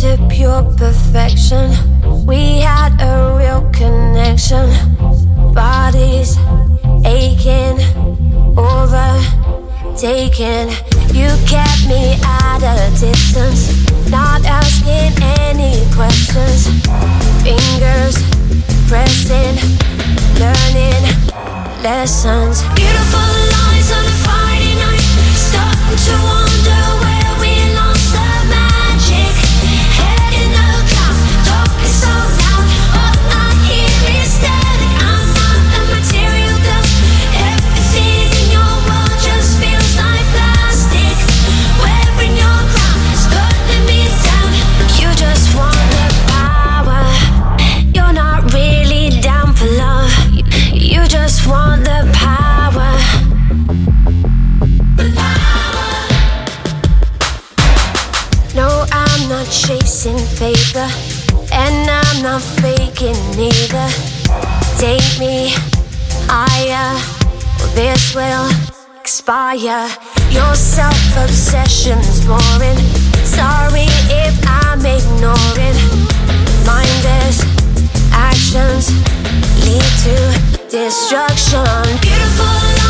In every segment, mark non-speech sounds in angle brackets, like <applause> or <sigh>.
To pure perfection. We had a real connection. Bodies aching, overtaken. You kept me at a distance, not asking any questions. Fingers pressing, learning lessons. Beautiful lines on a Friday night. Starting to not faking either. Take me higher, or this will expire. Your self obsession's boring. Sorry if I'm ignoring. Mindless actions lead to destruction. Beautiful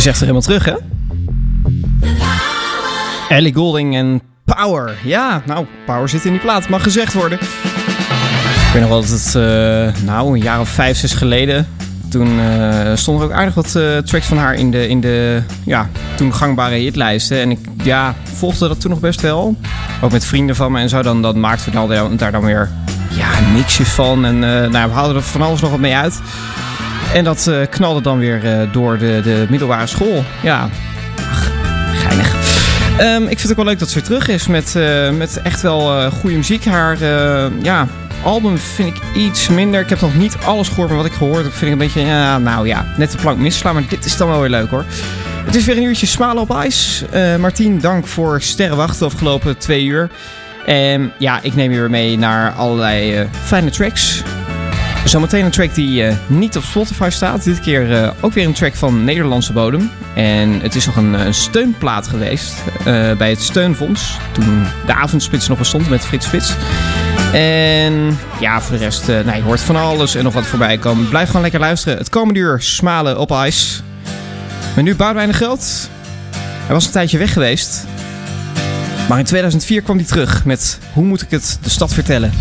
Ze zegt er helemaal terug, hè? Ellie Golding en Power. Ja, nou, Power zit in die plaat. Mag gezegd worden. Ik weet nog wel dat het, eh, nou, een jaar of vijf, zes geleden... Toen eh, stonden er ook aardig wat eh, tracks van haar in de, in de ja, toen gangbare hitlijsten. En ik ja, volgde dat toen nog best wel. Ook met vrienden van me en zo. Dan, dan maakten we dan daar- dan weer ja, mixjes van. En nou, we haalden er van alles nog wat mee uit. En dat eh, knalde dan weer eh, door de, de middelbare school. Ja, geinig. Ehm, ik vind het ook wel leuk dat ze weer terug is met, eh, met echt wel goede muziek. Haar ja, album vind ik iets minder. Ik heb nog niet alles gehoord, maar wat ik gehoord heb vind ik een beetje... Ja, nou ja, net de plank misslaan, maar dit is dan wel weer leuk hoor. Het is weer een uurtje smalen op ijs. Martien, dank voor sterrenwachten de afgelopen twee uur. En ja, ik neem je weer mee naar allerlei fijne tracks. Zometeen een track die eh, niet op Spotify staat. Dit keer eh, ook weer een track van Nederlandse bodem. En het is nog een, een steunplaat geweest eh, bij het Steunfonds. Toen de avondspits nog bestond met Frits Spits. En ja, voor de rest, eh, nou, je hoort van alles en nog wat voorbij komen. Blijf gewoon lekker luisteren. Het komende uur smalen op ijs. Maar nu Boudewijn de Groot. Hij was een tijdje weg geweest. Maar in 2004 kwam hij terug met Hoe moet ik het de stad vertellen?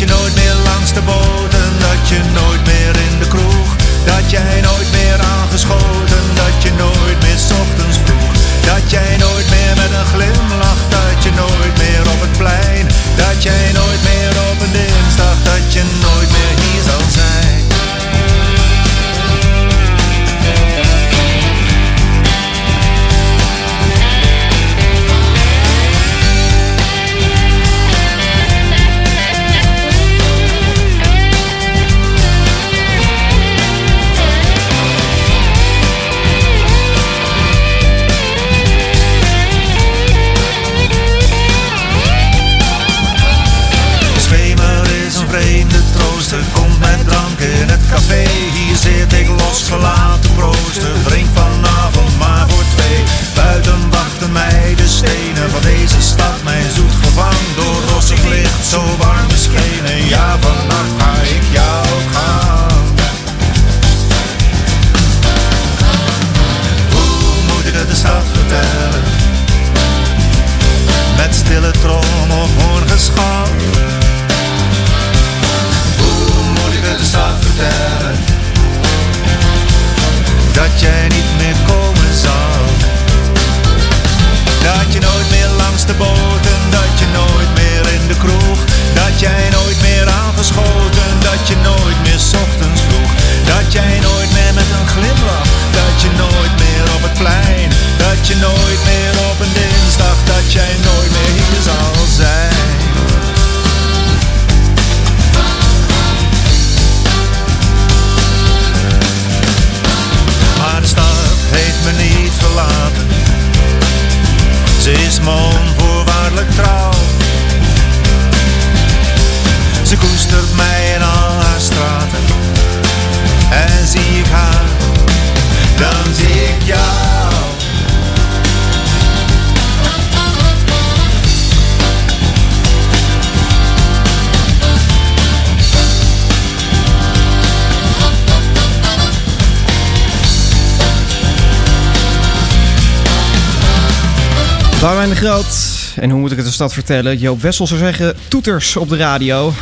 je nooit meer langs de bodem, dat je nooit meer in de kroeg, dat jij nooit meer aangeschoten Waar de Groot, En hoe moet ik het de stad vertellen? Joop Wessel zou zeggen: toeters op de radio.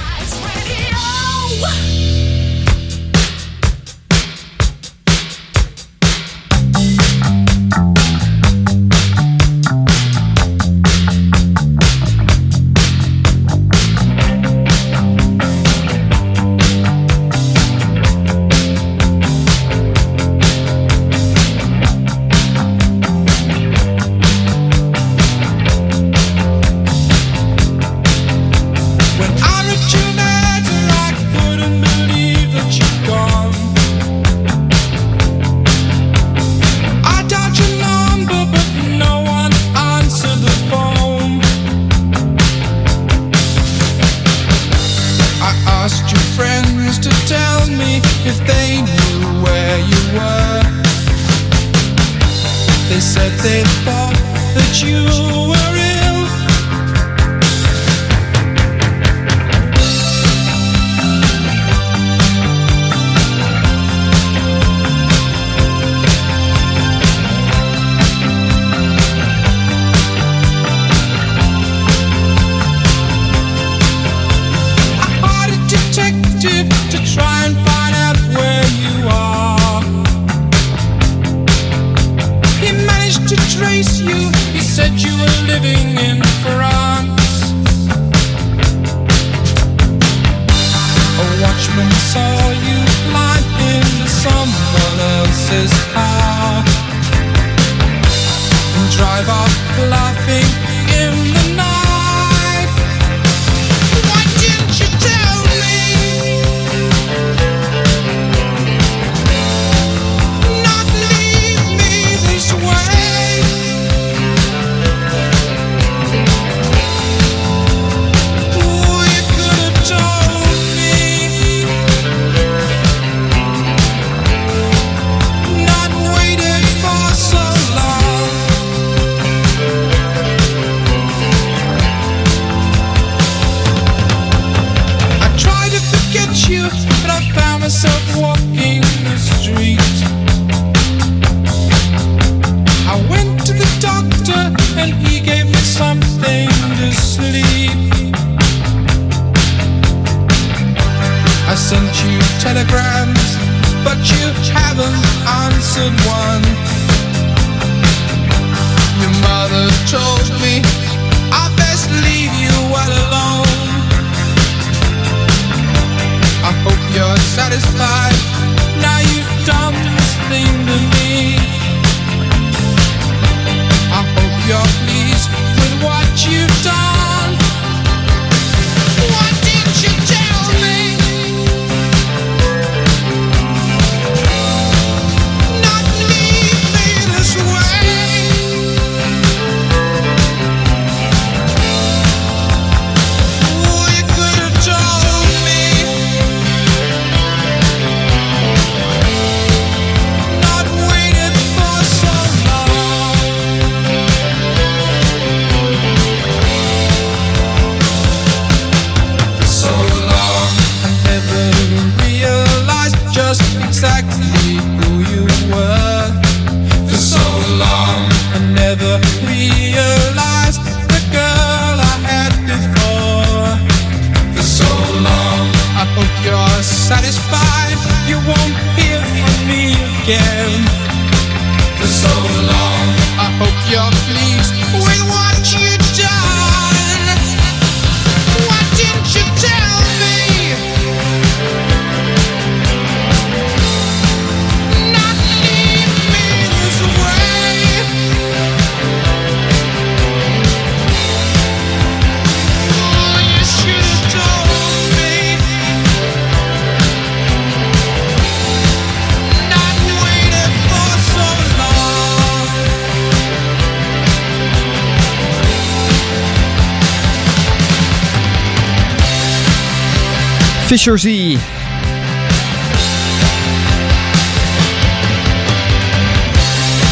Fisher.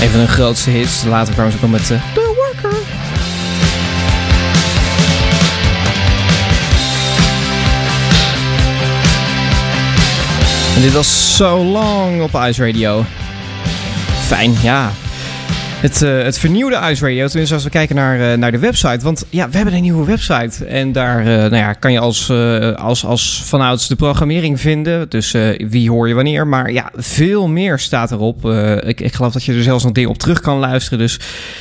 Een van hun grootste hits. Later kwamen ze ook met eh, The Worker. En dit was So Long op Ice Radio. Fijn, ja. Het, eh, het vernieuwde Ice Radio, tenminste als we kijken naar, eh, naar de website. Want ja, we hebben een nieuwe website. En daar eh, nou ja, kan je als, als, als vanouds de programmering vinden. Dus wie hoor je wanneer. Maar ja, veel meer staat erop. Ik, ik geloof dat je er zelfs nog dingen op terug kan luisteren. Dus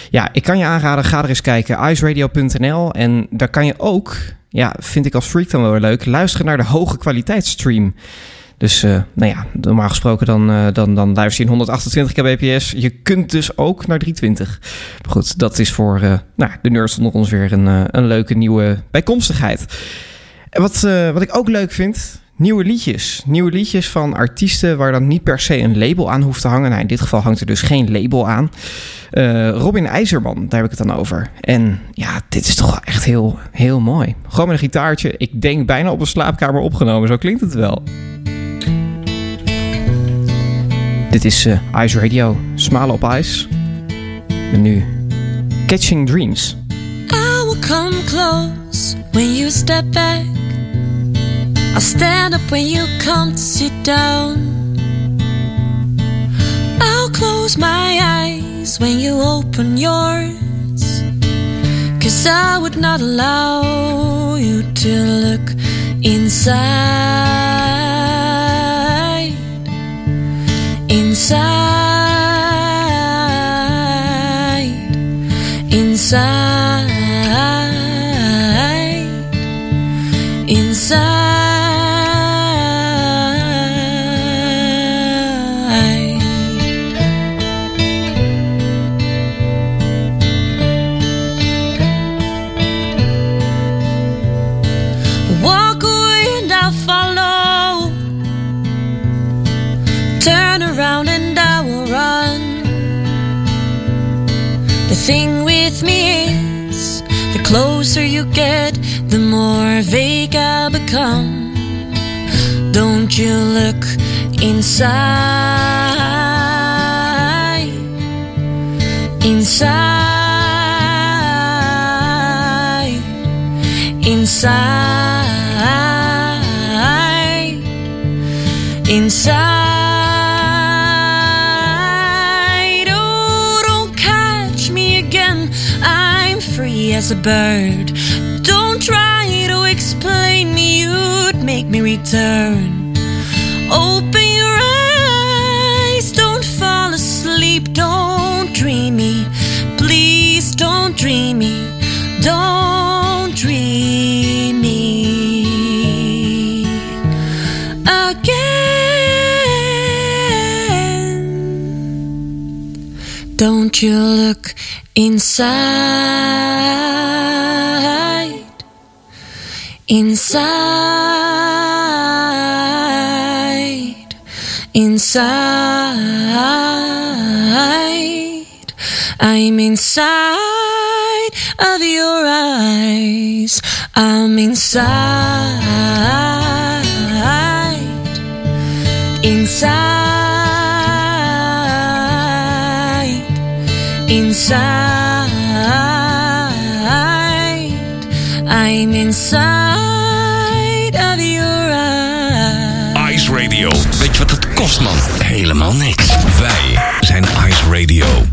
ja, ik kan je aanraden, ga er eens kijken. iceradio.nl En daar kan je ook, ja, vind ik als freak dan wel weer leuk, luisteren naar de hoge kwaliteitsstream. Dus uh, nou ja, normaal gesproken dan, uh, dan, dan luister je in 128 kbps. Je kunt dus ook naar 320. Maar goed, dat is voor uh, nou, de nerds onder ons weer een, een leuke nieuwe bijkomstigheid. En wat, wat ik ook leuk vind, nieuwe liedjes. Nieuwe liedjes van artiesten waar dan niet per se een label aan hoeft te hangen. Nou, in dit geval hangt er dus geen label aan. Robin IJzerman, daar heb ik het dan over. En ja, dit is toch wel echt heel, heel mooi. Gewoon met een gitaartje. Ik denk bijna op een slaapkamer opgenomen. Zo klinkt het wel. Dit is uh, Ice Radio, Smalen op Ice. En nu Catching Dreams. I will come close when you step back. I'll stand up when you come to sit down. I'll close my eyes when you open yours. Cause I would not allow you to look inside. casar. With me is, the closer you get, the more vague I'll become. Don't you look inside, inside, inside, inside. As a bird. Don't try to explain me, you'd make me return. Open your eyes, don't fall asleep, don't dream me. Please don't dream me, don't dream me again. Don't you look inside, inside, inside. I'm inside of your eyes. I'm inside, Helemaal niks. Wij zijn Ice Radio.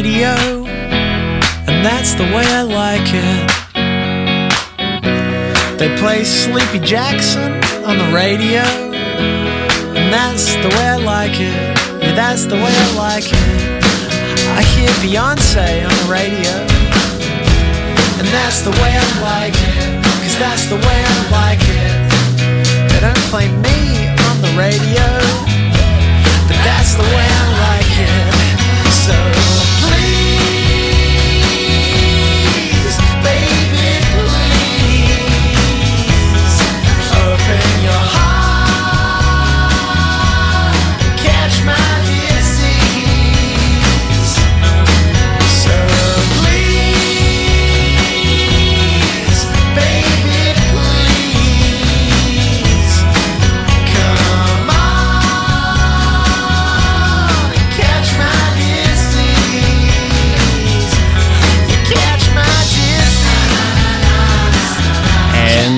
Radio, and that's the way I like it. They play Sleepy Jackson on the radio, and that's the way I like it. Yeah, that's the way I like it. I hear Beyonce on the radio, and that's the way I like it. Cause that's the way I like it. They don't play me on the radio. But that's the way I like it.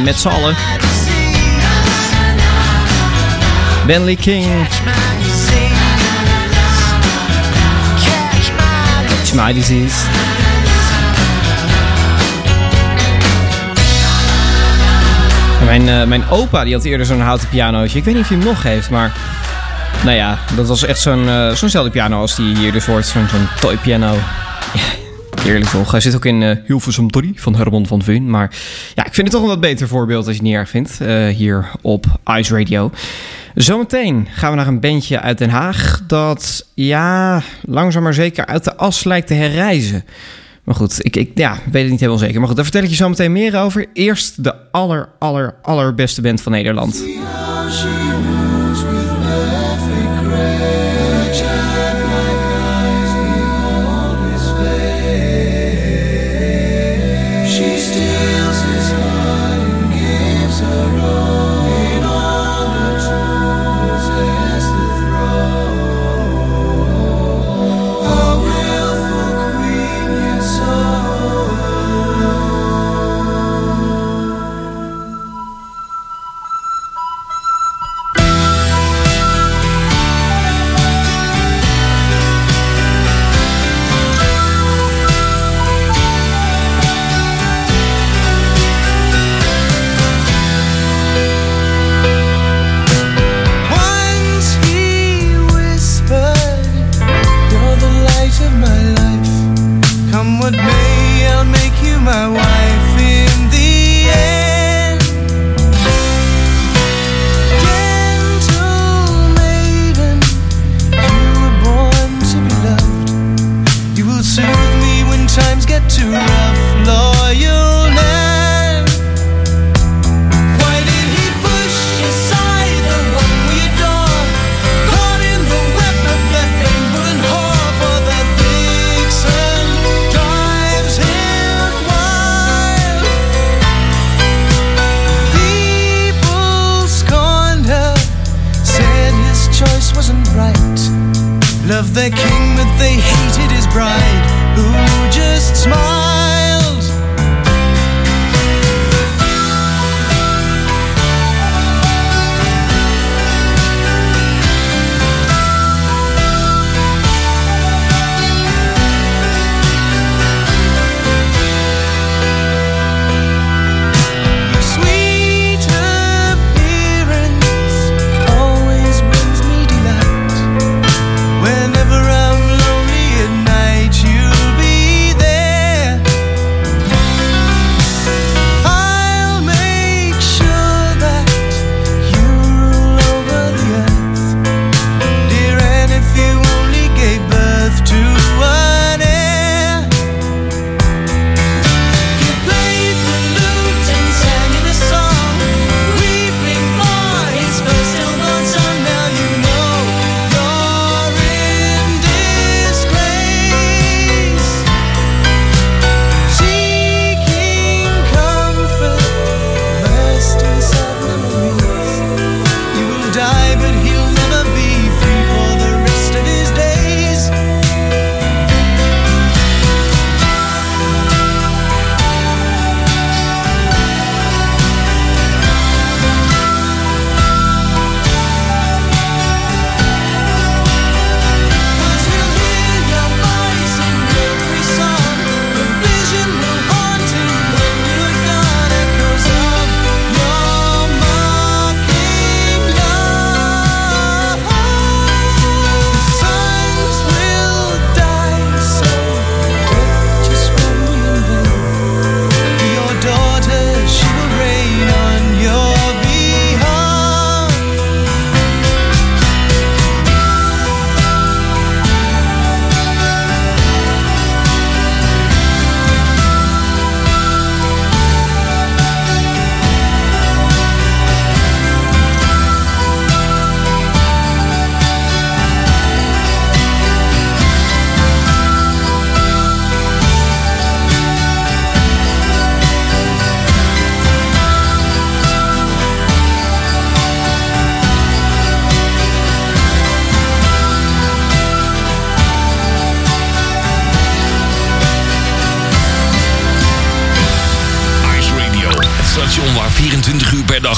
Met z'n allen. Bentley King. Catch My Disease. Mijn, eh, mijn opa die had eerder zo'n houten pianootje. Ik weet niet of hij hem nog heeft, maar... Nou ja, dat was echt zo'n eh, zo'nzelfde piano als die hier dus hoort. Zo'n zo'n toy piano. Heerlijk toch. Hij zit ook in eh Hilversum 3 van Herman van Veen. Maar ja, ik vind het toch een wat beter voorbeeld als je het niet erg vindt. eh, hier op Ice Radio. Zometeen gaan we naar een bandje uit Den Haag. Dat ja, langzaam maar zeker uit de as lijkt te herreizen. Maar goed, ik, ik ja, weet het niet helemaal zeker. Maar goed, daar vertel ik je zo meteen meer over. Eerst de aller, aller, allerbeste band van Nederland. loved their king, but they hated his bride, who just smiled.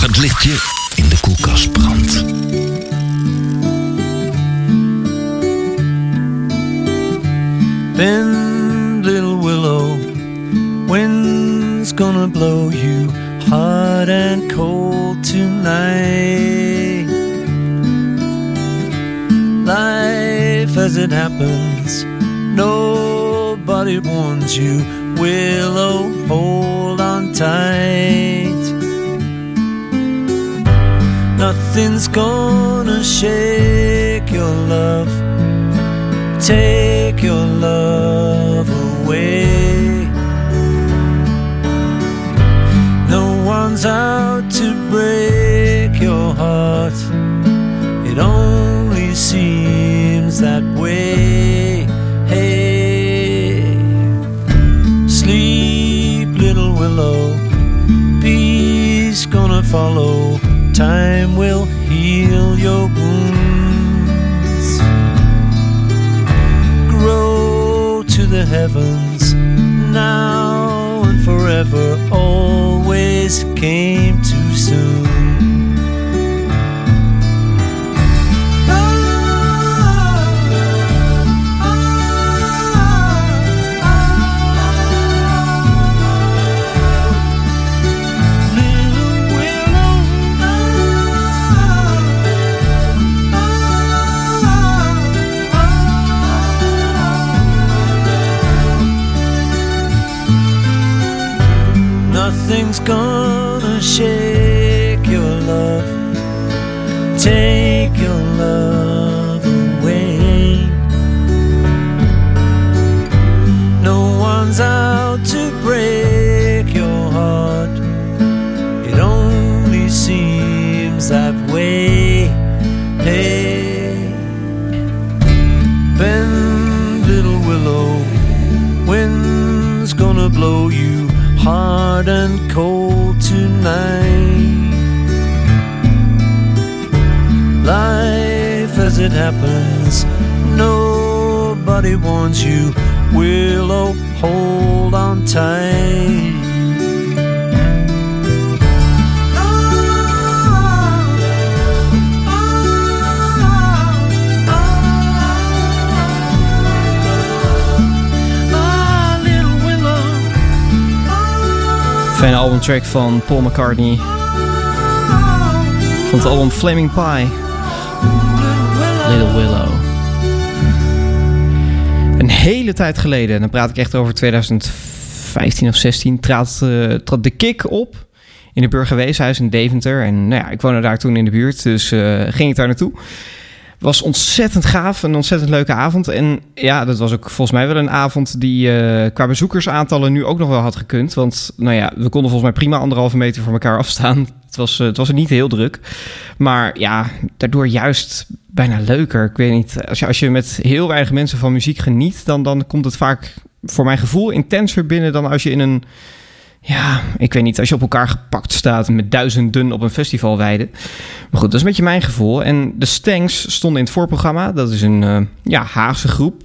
het lichtje now and forever always came too soon. gonna share. It happens. Nobody warns you. Willow, hold on tight. Fijne albumtrack van Paul McCartney. Van het album Flaming Pie. Little Willow. <laughs> Een hele tijd geleden, dan praat ik echt over 2015 of 16, trad, eh, trad de Kick op in het Burgerweeshuis in Deventer. En nou ja, ik woonde daar toen in de buurt, dus eh, ging ik daar naartoe. Was ontzettend gaaf, een ontzettend leuke avond. En ja, dat was ook volgens mij wel een avond die eh, qua bezoekersaantallen nu ook nog wel had gekund. Want nou ja, we konden volgens mij prima anderhalve meter van elkaar afstaan. Het was, eh, het was niet heel druk. Maar ja, daardoor juist bijna leuker. Ik weet niet, als je, als je met heel weinig mensen van muziek geniet, dan, dan komt het vaak voor mijn gevoel intenser binnen dan als je in een ja, ik weet niet, als je op elkaar gepakt staat met duizenden op een festivalweide. Maar goed, dat is een beetje mijn gevoel. En de Stanks stonden in het voorprogramma. Dat is een uh, ja, Haagse groep.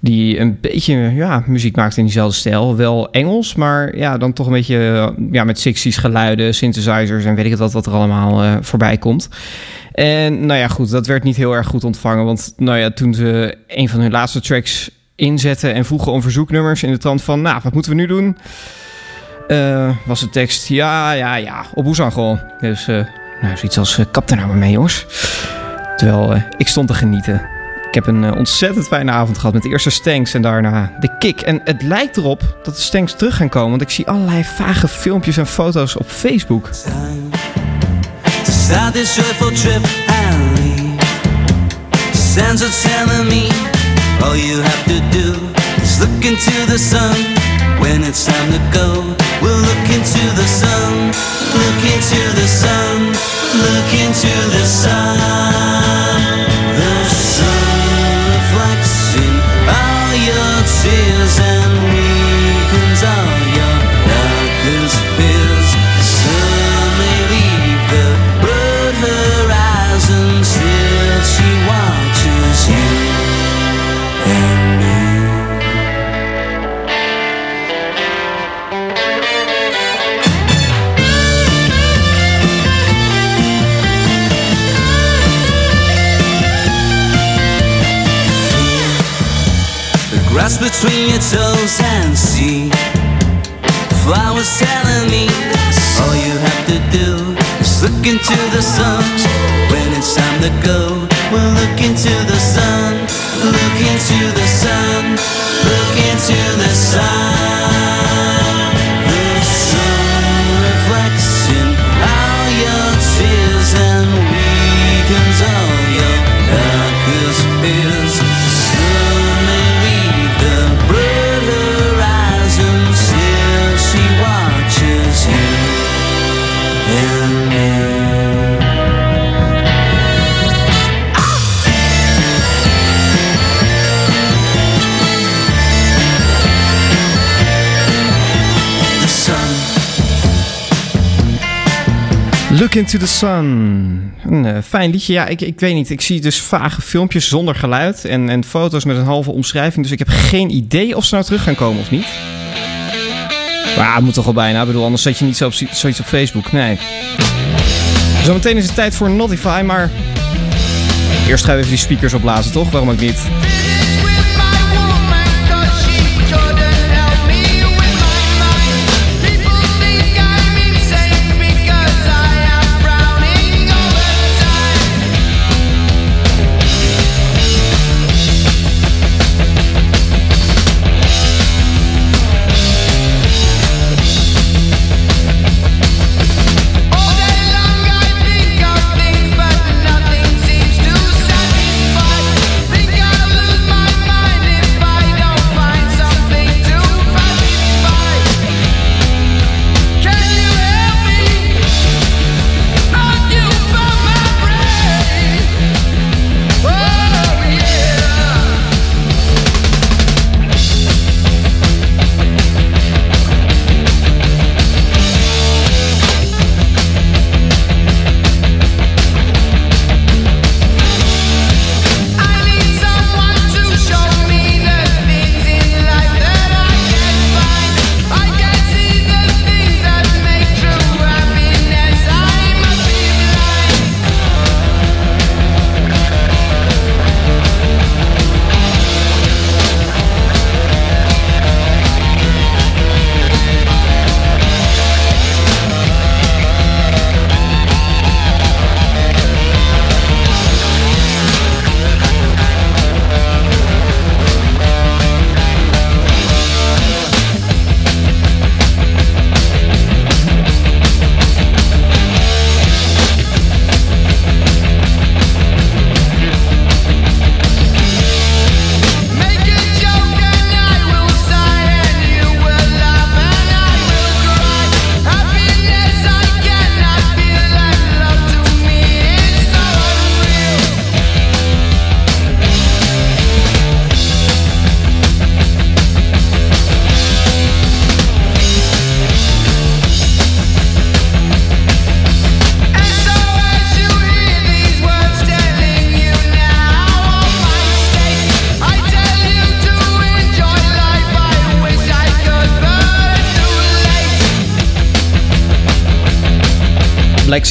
Die een beetje ja, muziek maakt in diezelfde stijl. Wel Engels, maar ja, dan toch een beetje uh, ja, met 60s geluiden, synthesizers en weet ik het wat, wat er allemaal uh, voorbij komt. En nou ja, goed, dat werd niet heel erg goed ontvangen. Want nou ja, toen ze een van hun laatste tracks inzetten en vroegen om verzoeknummers in de trant van, nou, wat moeten we nu doen? Uh, was de tekst, ja, ja, ja, op Oezangol. Dus, uh, nou, zoiets als, uh, kap er nou maar mee, jongens. Terwijl ik stond te genieten. Ik heb een ontzettend fijne avond gehad met de eerste Stanks en daarna de kick. En het lijkt erop dat de Stanks terug gaan komen, want ik zie allerlei vage filmpjes en foto's op Facebook. Look into the sun. When it's time to go, we'll look into the sun, look into the sun, look into the sun. Grass between your toes and see. Flowers telling me all you have to do is look into the sun. When it's time to go we'll look into the Look into the sun. Een uh, fijn liedje. Ja, ik, ik weet niet. Ik zie dus vage filmpjes zonder geluid en, en foto's met een halve omschrijving. Dus ik heb geen idee of ze nou terug gaan komen of niet. Maar het moet toch al bijna. Ik bedoel, anders zet je niet zo op, zoiets op Facebook. Nee. Zometeen is het tijd voor Notify, maar... Eerst gaan we even die speakers opblazen, toch? Waarom ook niet?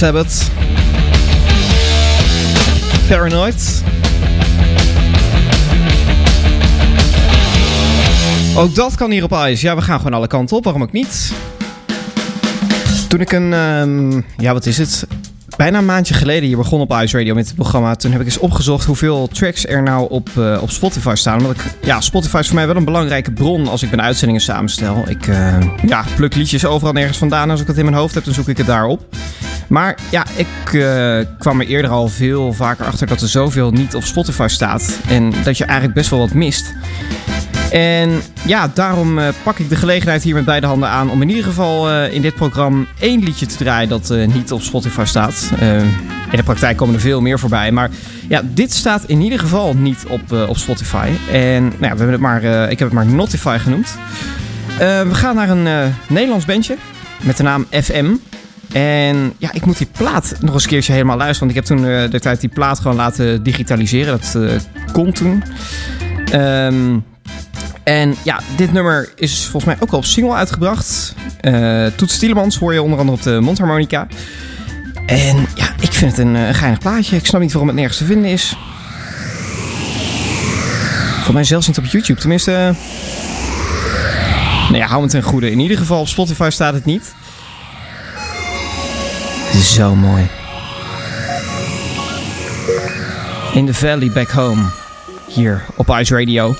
Sabbath. Paranoid. Ook dat kan hier op Ice. Ja, we gaan gewoon alle kanten op. Waarom ook niet? Toen ik een... ehm, ja, wat is het? Bijna een maandje geleden hier begon op Ice Radio met het programma. Toen heb ik eens opgezocht hoeveel tracks er nou op, eh, op Spotify staan. Ik, ja, Spotify is voor mij wel een belangrijke bron als ik mijn uitzendingen samenstel. Ik eh, ja, pluk liedjes overal nergens vandaan. Als ik het in mijn hoofd heb, dan zoek ik het daarop. Maar ja, ik eh, kwam er eerder al veel vaker achter dat er zoveel niet op Spotify staat. En dat je eigenlijk best wel wat mist. En ja, daarom eh, pak ik de gelegenheid hier met beide handen aan om in ieder geval eh, in dit programma één liedje te draaien dat niet op Spotify staat. In de praktijk komen er veel meer voorbij, maar ja, dit staat in ieder geval niet op, op Spotify. En nou ja, we hebben het maar, ik heb het maar Notify genoemd. We gaan naar een Nederlands bandje met de naam FM. En ja, ik moet die plaat nog eens een keertje helemaal luisteren. Want ik heb toen eh, de tijd die plaat gewoon laten digitaliseren. Dat eh, kon toen. Ehm, en ja, dit nummer is volgens mij ook al op single uitgebracht. Eh Toets Tielemans hoor je onder andere op de mondharmonica. En ja, ik vind het een, geinig plaatje. Ik snap niet waarom het nergens te vinden is. Voor mij zelfs niet op YouTube. Tenminste... Nou ja, hou me ten goede. In ieder geval op Spotify staat het niet. Zo mooi. In the Valley Back Home. Hier op Ice Radio.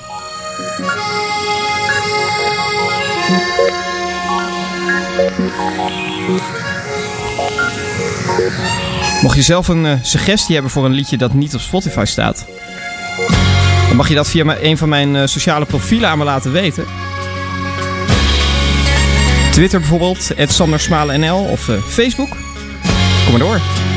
Mocht je zelf een eh, suggestie hebben voor een liedje dat niet op Spotify staat, dan mag je dat via een van mijn eh, sociale profielen aan me laten weten. Twitter bijvoorbeeld, @sandersmalenNL of eh, Facebook. Commodore.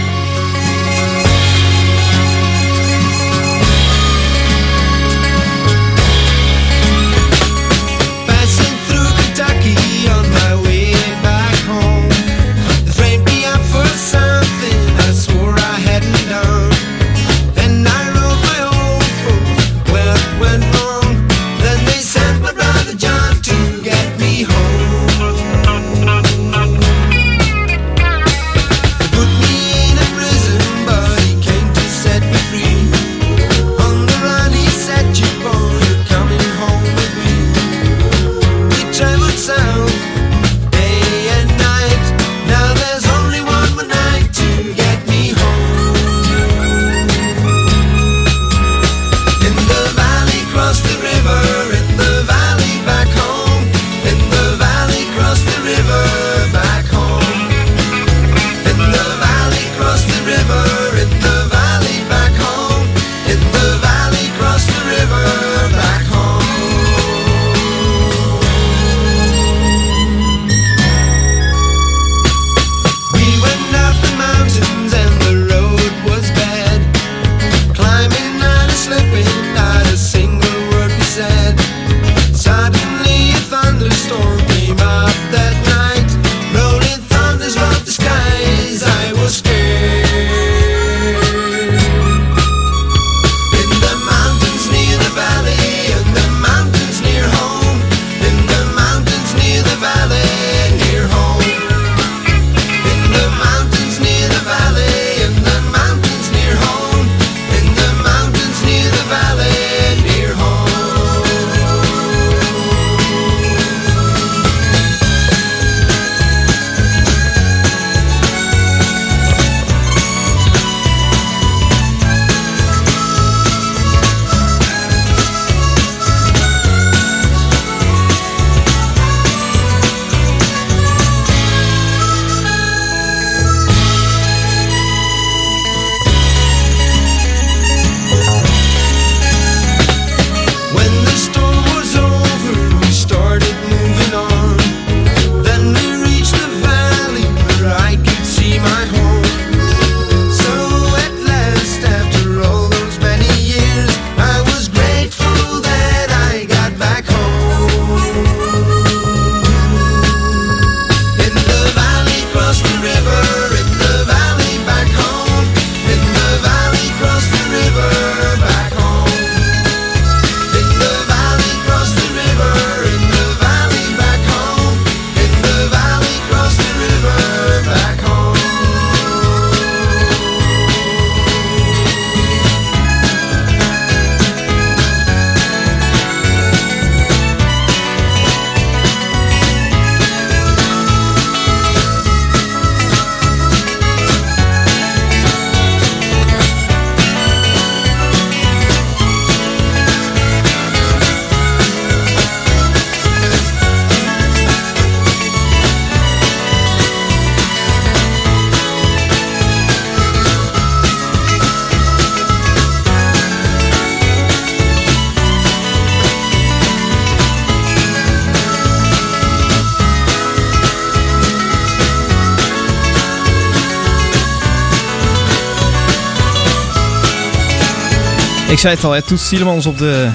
Ik zei het al, hè, Toets Tielemans op de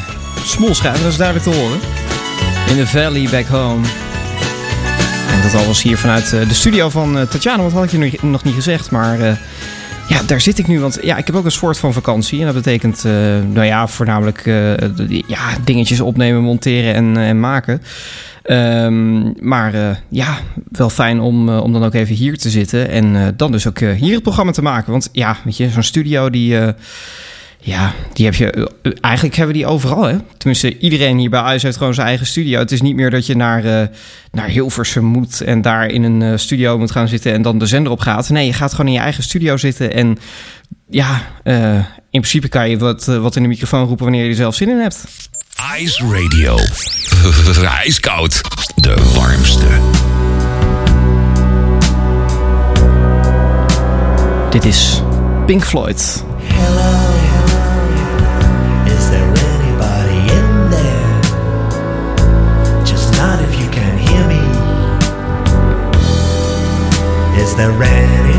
smolschijf. Dat is duidelijk te horen. In the valley back home. En dat al was hier vanuit eh, de studio van uh, Tatjana. Wat had ik je nog- nog niet gezegd. Maar eh, ja, daar zit ik nu. Want ja, ik heb ook een soort van vakantie. En dat betekent, eh, nou ja, voornamelijk eh, ja, dingetjes opnemen, monteren en, eh, en maken. Ehm, maar eh, ja, wel fijn om, eh, om dan ook even hier te zitten. En eh, dan dus ook eh, hier het programma te maken. Want ja, weet je, zo'n studio die... ja, die heb je. eh, Eigenlijk hebben we die overal, hè? Tenminste, iedereen hier bij IJs heeft gewoon zijn eigen studio. Het is niet meer dat je naar, eh, naar Hilversum moet en daar in een eh, studio moet gaan zitten en dan de zender op gaat. Nee, je gaat gewoon in je eigen studio zitten. En ja, in principe kan je wat, wat in de microfoon roepen wanneer je er zelf zin in hebt. Ice Radio. <laughs> Ijskoud. De warmste. Dit is Pink Floyd. there any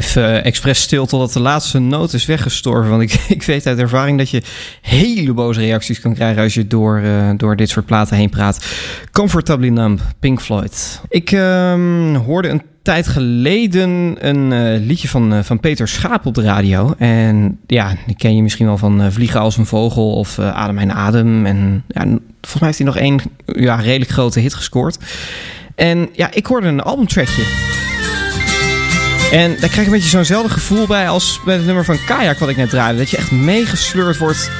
blijf uh, expres stil totdat de laatste noot is weggestorven. Want ik, <laughs> ik weet uit ervaring dat je hele boze reacties kan krijgen als je door, uh, door dit soort platen heen praat. Comfortably Numb, Pink Floyd. Ik uh, hoorde een tijd geleden een uh, liedje van, van Peter Schaap op de radio. En ja, die ken je misschien wel van Vliegen als een vogel of Adem mijn adem. En ja, volgens mij heeft hij nog één ja, redelijk grote hit gescoord. En ja, ik hoorde een albumtrackje. En daar krijg ik een beetje zo'nzelfde gevoel bij als bij het nummer van Kajak wat ik net draaide. Dat je echt meegesleurd wordt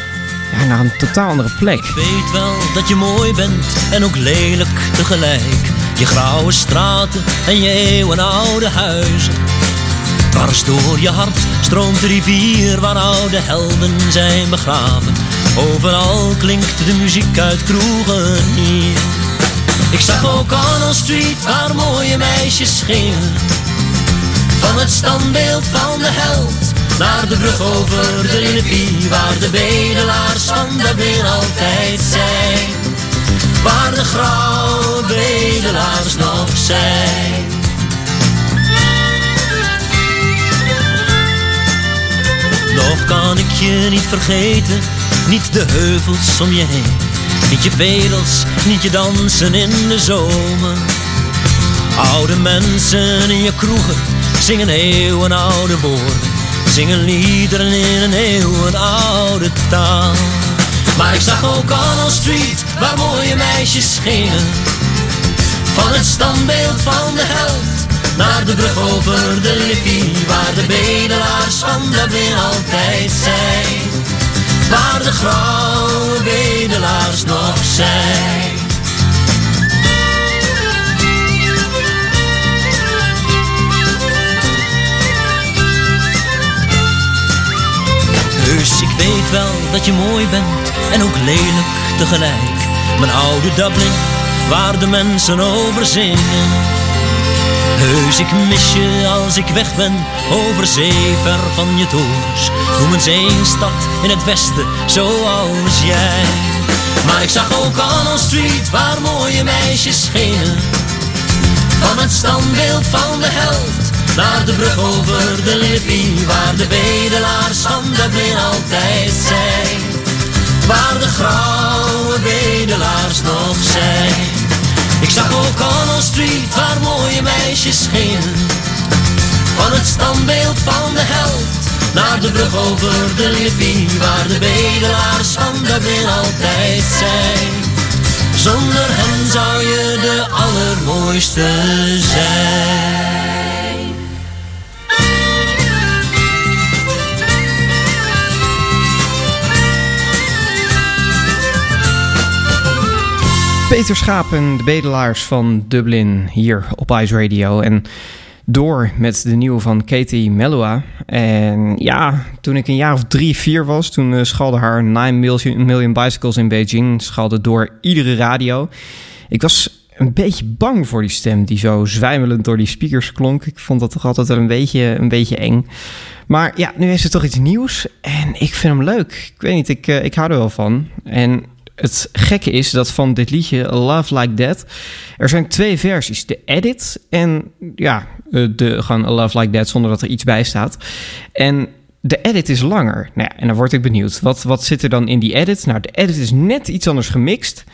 naar een totaal andere plek. Ik weet wel dat je mooi bent en ook lelijk tegelijk. Je grauwe straten en je eeuwenoude huizen. Dwars door je hart stroomt de rivier waar oude helden zijn begraven. Overal klinkt de muziek uit kroegen hier. Ik zag ook Arnold Street waar mooie meisjes gingen. Van het standbeeld van de held naar de brug over de rivier waar de bedelaars van Dublin altijd zijn. Waar de grauwe bedelaars nog zijn. Nog kan ik je niet vergeten, niet de heuvels om je heen. Niet je vedels, niet je dansen in de zomer. Oude mensen in je kroegen zingen eeuwenoude woorden. Zingen liederen in een eeuwenoude taal. Maar ik zag ook Arnold Street, waar mooie meisjes gingen. Van het standbeeld van de held naar de brug over de rivier, waar de bedelaars van Dublin altijd zijn. Waar de grauwe bedelaars nog zijn. Ik weet wel dat je mooi bent en ook lelijk tegelijk. Mijn oude Dublin, waar de mensen over zingen. Heus, ik mis je als ik weg ben, over zee, ver van je toos. Noem eens één stad in het westen, zoals jij. Maar ik zag ook Arnold Street, waar mooie meisjes schenen. Van het standbeeld van de held de brug over de rivier, waar de bedelaars van Dublin altijd zijn. Waar de grauwe bedelaars nog zijn. Ik zag ook Arnold Street, waar mooie meisjes schenen. Van het standbeeld van de held, naar de brug over de rivier, waar de bedelaars van Dublin altijd zijn. Zonder hen zou je de allermooiste zijn. Peter Schaap en de bedelaars van Dublin hier op Ice Radio. En door met de nieuwe van Katie Melua. En ja, toen ik een jaar of drie, vier was, toen uh, schalde haar 9 million, Bicycles in Beijing. Schalde door iedere radio. Ik was een beetje bang voor die stem die zo zwijmelend door die speakers klonk. Ik vond dat toch altijd wel een beetje, een beetje eng. Maar ja, nu is er toch iets nieuws en ik vind hem leuk. Ik weet niet, ik, uh, ik hou er wel van. En het gekke is dat van dit liedje Love Like That... er zijn twee versies. De edit en ja, eh, de, gewoon Love Like That zonder dat er iets bij staat. En de edit is langer. Nou ja, en dan word ik benieuwd. Wat, wat zit er dan in die edit? Nou, de edit is net iets anders gemixt.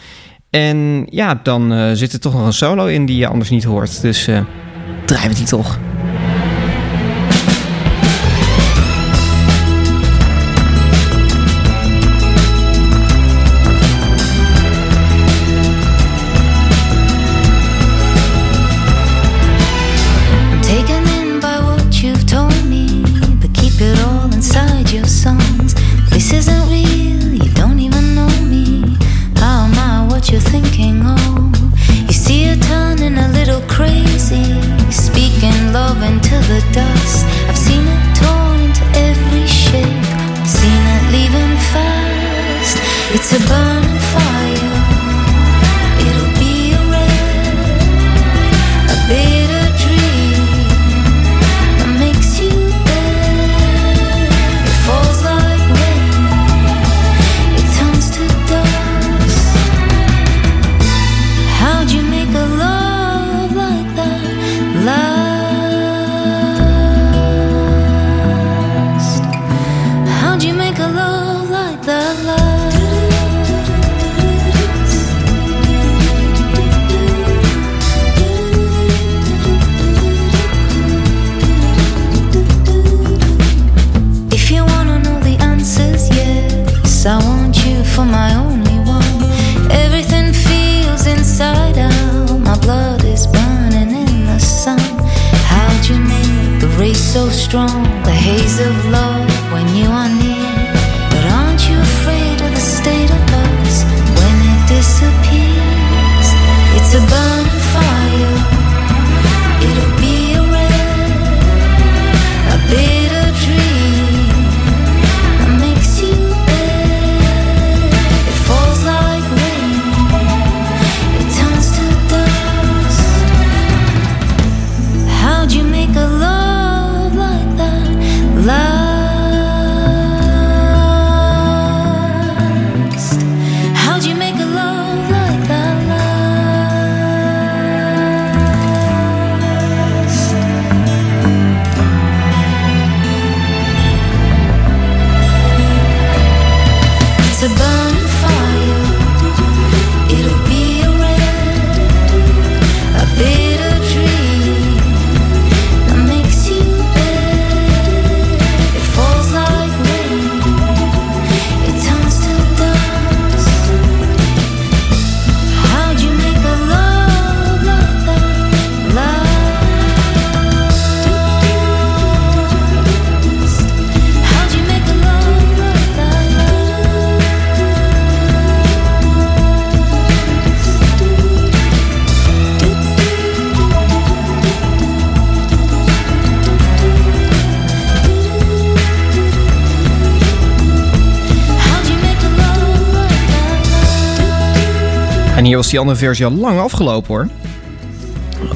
En ja, dan uh, zit er toch nog een solo in die je anders niet hoort. Dus uh, draaien we die toch. Hier was die andere versie al lang afgelopen hoor.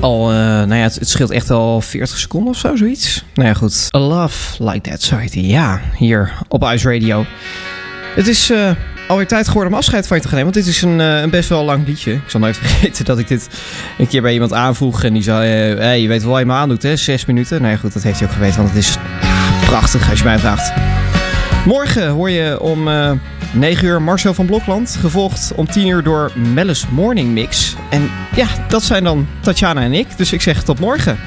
Al, eh, nou ja, het, scheelt echt al 40 seconden of zo, zoiets. Nou ja, goed. A Love Like That, zo. Ja, hier op Ice Radio. Het is eh, alweer tijd geworden om afscheid van je te gaan nemen. Want dit is een, eh, een best wel lang liedje. Ik zal nooit <laughs> vergeten dat ik dit een keer bij iemand aanvoeg. En die zei, hey, je weet wel wat je me aandoet, hè? Zes minuten. Nou ja, goed, dat heeft hij ook geweten. Want het is prachtig als je mij vraagt. Morgen hoor je om 9 uur Marcel van Blokland. Gevolgd om 10 uur door Mellis Morning Mix. En ja, dat zijn dan Tatjana en ik. Dus ik zeg tot morgen.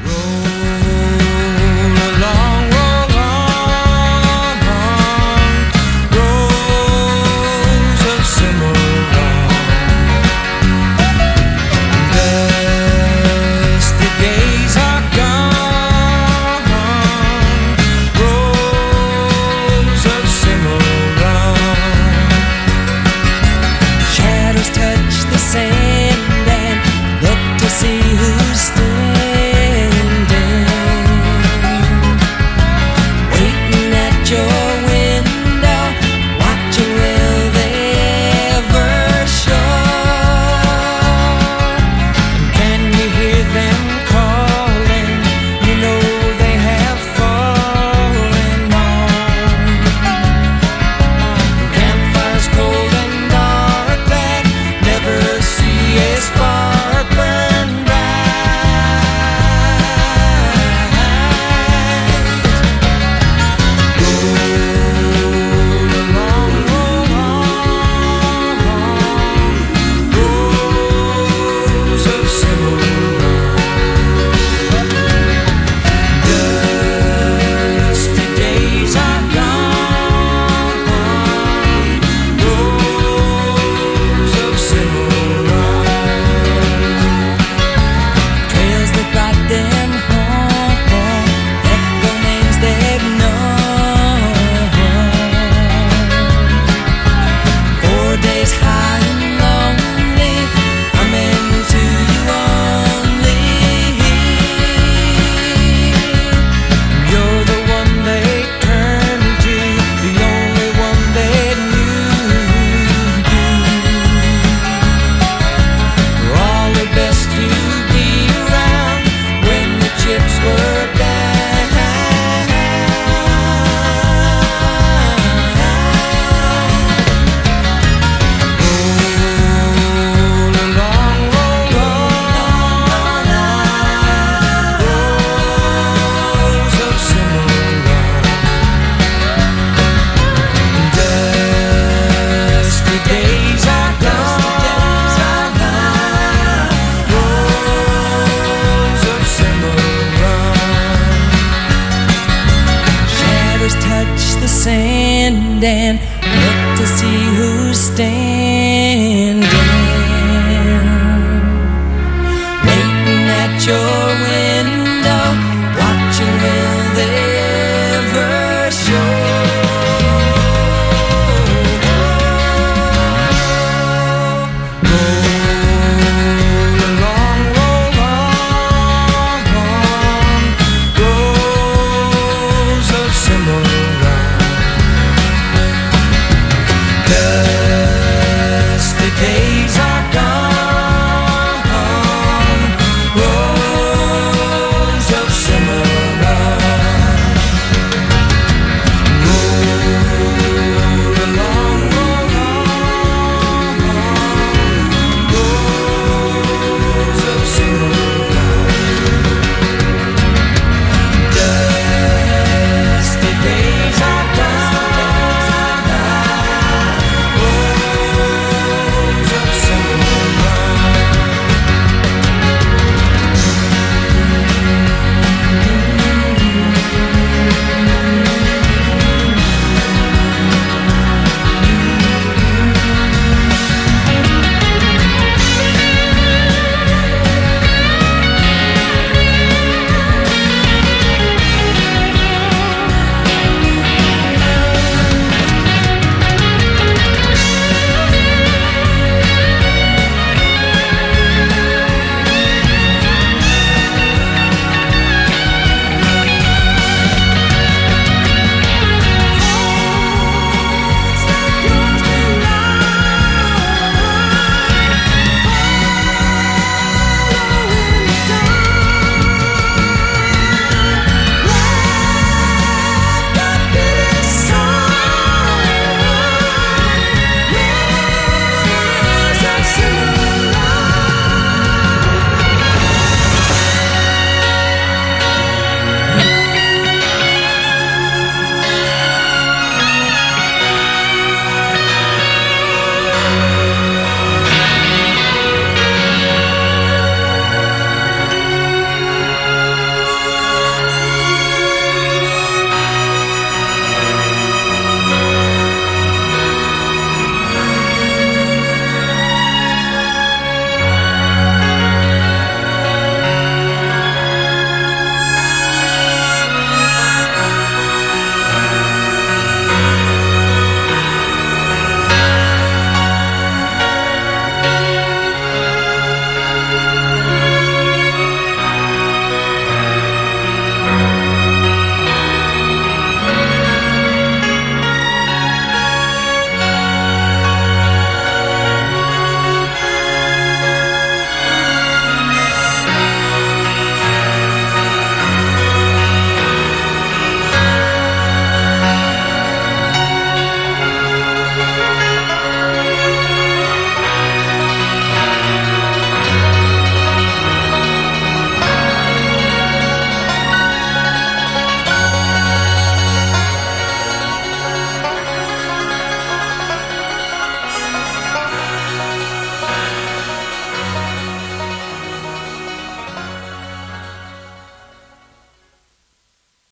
and